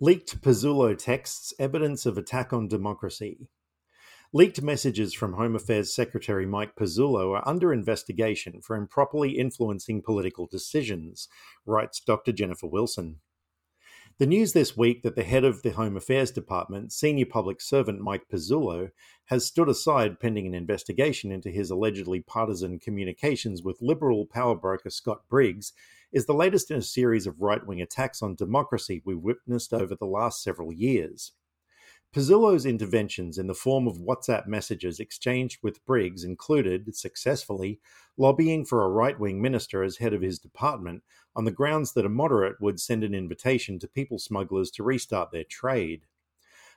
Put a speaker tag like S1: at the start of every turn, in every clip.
S1: Leaked Pezzullo texts evidence of attack on democracy. Leaked messages from Home Affairs Secretary Mike Pezzullo are under investigation for improperly influencing political decisions, writes Dr. Jennifer Wilson. The news this week that the head of the Home Affairs Department, senior public servant Mike Pezzullo, has stood aside pending an investigation into his allegedly partisan communications with Liberal power broker Scott Briggs is the latest in a series of right wing attacks on democracy we've witnessed over the last several years. Pezzullo's interventions in the form of WhatsApp messages exchanged with Briggs included, successfully, lobbying for a right wing minister as head of his department on the grounds that a moderate would send an invitation to people smugglers to restart their trade.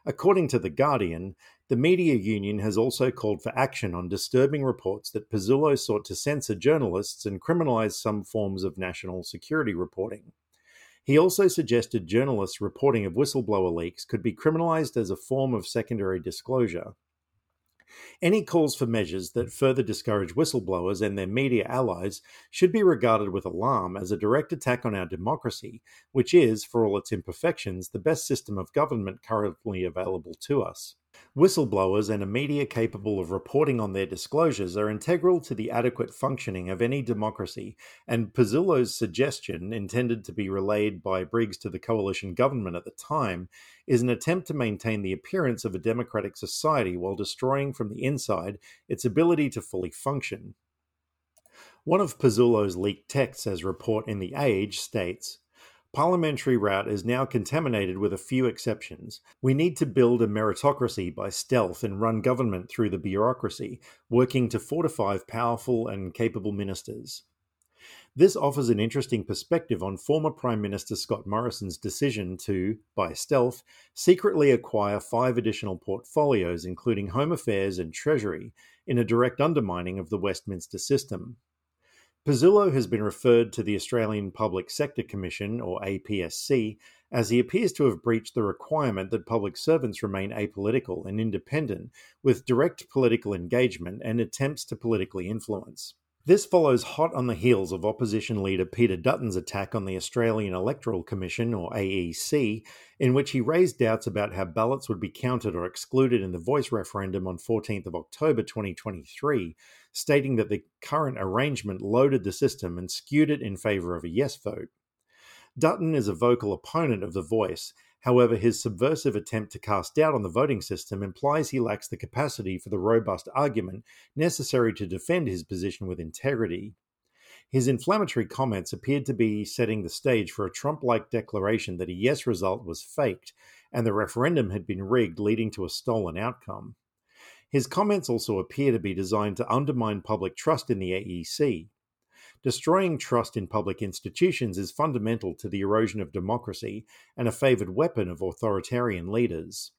S1: According to The Guardian, the media union has also called for action on disturbing reports that Pezzullo sought to censor journalists and criminalize some forms of national security reporting. He also suggested journalists' reporting of whistleblower leaks could be criminalized as a form of secondary disclosure. Any calls for measures that further discourage whistleblowers and their media allies should be regarded with alarm as a direct attack on our democracy, which is, for all its imperfections, the best system of government currently available to us. Whistleblowers and a media capable of reporting on their disclosures are integral to the adequate functioning of any democracy, and Pezzullo's suggestion, intended to be relayed by Briggs to the coalition government at the time, is an attempt to maintain the appearance of a democratic society while destroying from the inside its ability to fully function. One of Pezzullo's leaked texts, as report in The Age, states Parliamentary route is now contaminated with a few exceptions. We need to build a meritocracy by stealth and run government through the bureaucracy, working to fortify powerful and capable ministers. This offers an interesting perspective on former Prime Minister Scott Morrison's decision to, by stealth, secretly acquire five additional portfolios, including Home Affairs and Treasury, in a direct undermining of the Westminster system. Pezzullo has been referred to the Australian Public Sector Commission, or APSC, as he appears to have breached the requirement that public servants remain apolitical and independent, with direct political engagement and attempts to politically influence. This follows hot on the heels of opposition leader Peter Dutton's attack on the Australian Electoral Commission, or AEC, in which he raised doubts about how ballots would be counted or excluded in the voice referendum on 14th of October 2023, stating that the current arrangement loaded the system and skewed it in favour of a yes vote. Dutton is a vocal opponent of the voice However, his subversive attempt to cast doubt on the voting system implies he lacks the capacity for the robust argument necessary to defend his position with integrity. His inflammatory comments appeared to be setting the stage for a Trump like declaration that a yes result was faked and the referendum had been rigged, leading to a stolen outcome. His comments also appear to be designed to undermine public trust in the AEC. Destroying trust in public institutions is fundamental to the erosion of democracy and a favoured weapon of authoritarian leaders.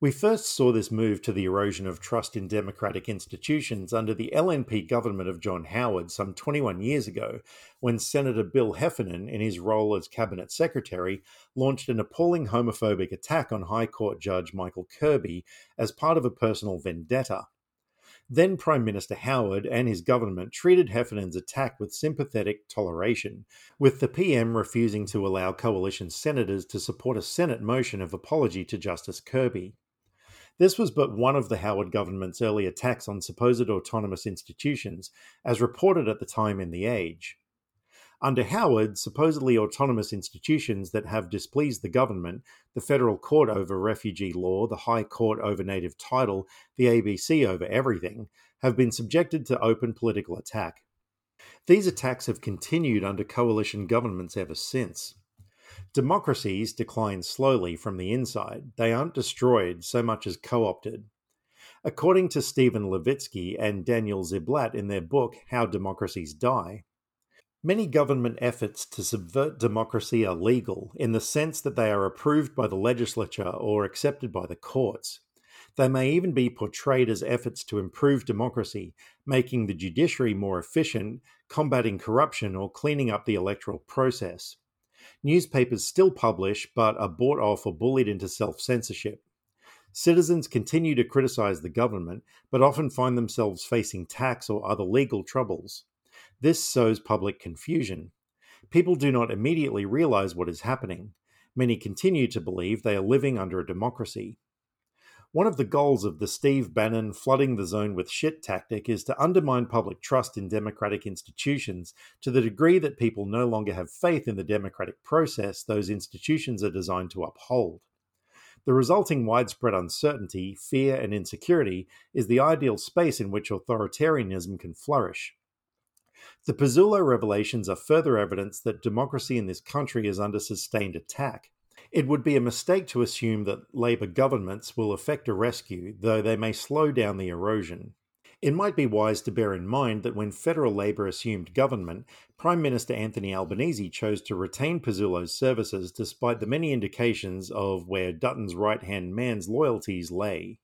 S1: We first saw this move to the erosion of trust in democratic institutions under the LNP government of John Howard some 21 years ago, when Senator Bill Heffernan, in his role as Cabinet Secretary, launched an appalling homophobic attack on High Court Judge Michael Kirby as part of a personal vendetta. Then Prime Minister Howard and his government treated Heffernan's attack with sympathetic toleration, with the PM refusing to allow coalition senators to support a Senate motion of apology to Justice Kirby. This was but one of the Howard government's early attacks on supposed autonomous institutions, as reported at the time in The Age. Under Howard, supposedly autonomous institutions that have displeased the government, the federal court over refugee law, the high court over native title, the ABC over everything, have been subjected to open political attack. These attacks have continued under coalition governments ever since. Democracies decline slowly from the inside. They aren't destroyed so much as co opted. According to Stephen Levitsky and Daniel Ziblatt in their book How Democracies Die, Many government efforts to subvert democracy are legal in the sense that they are approved by the legislature or accepted by the courts. They may even be portrayed as efforts to improve democracy, making the judiciary more efficient, combating corruption, or cleaning up the electoral process. Newspapers still publish, but are bought off or bullied into self censorship. Citizens continue to criticize the government, but often find themselves facing tax or other legal troubles. This sows public confusion. People do not immediately realize what is happening. Many continue to believe they are living under a democracy. One of the goals of the Steve Bannon flooding the zone with shit tactic is to undermine public trust in democratic institutions to the degree that people no longer have faith in the democratic process those institutions are designed to uphold. The resulting widespread uncertainty, fear, and insecurity is the ideal space in which authoritarianism can flourish. The Pezzullo revelations are further evidence that democracy in this country is under sustained attack. It would be a mistake to assume that Labor governments will effect a rescue, though they may slow down the erosion. It might be wise to bear in mind that when federal Labor assumed government, Prime Minister Anthony Albanese chose to retain Pezzullo's services despite the many indications of where Dutton's right hand man's loyalties lay.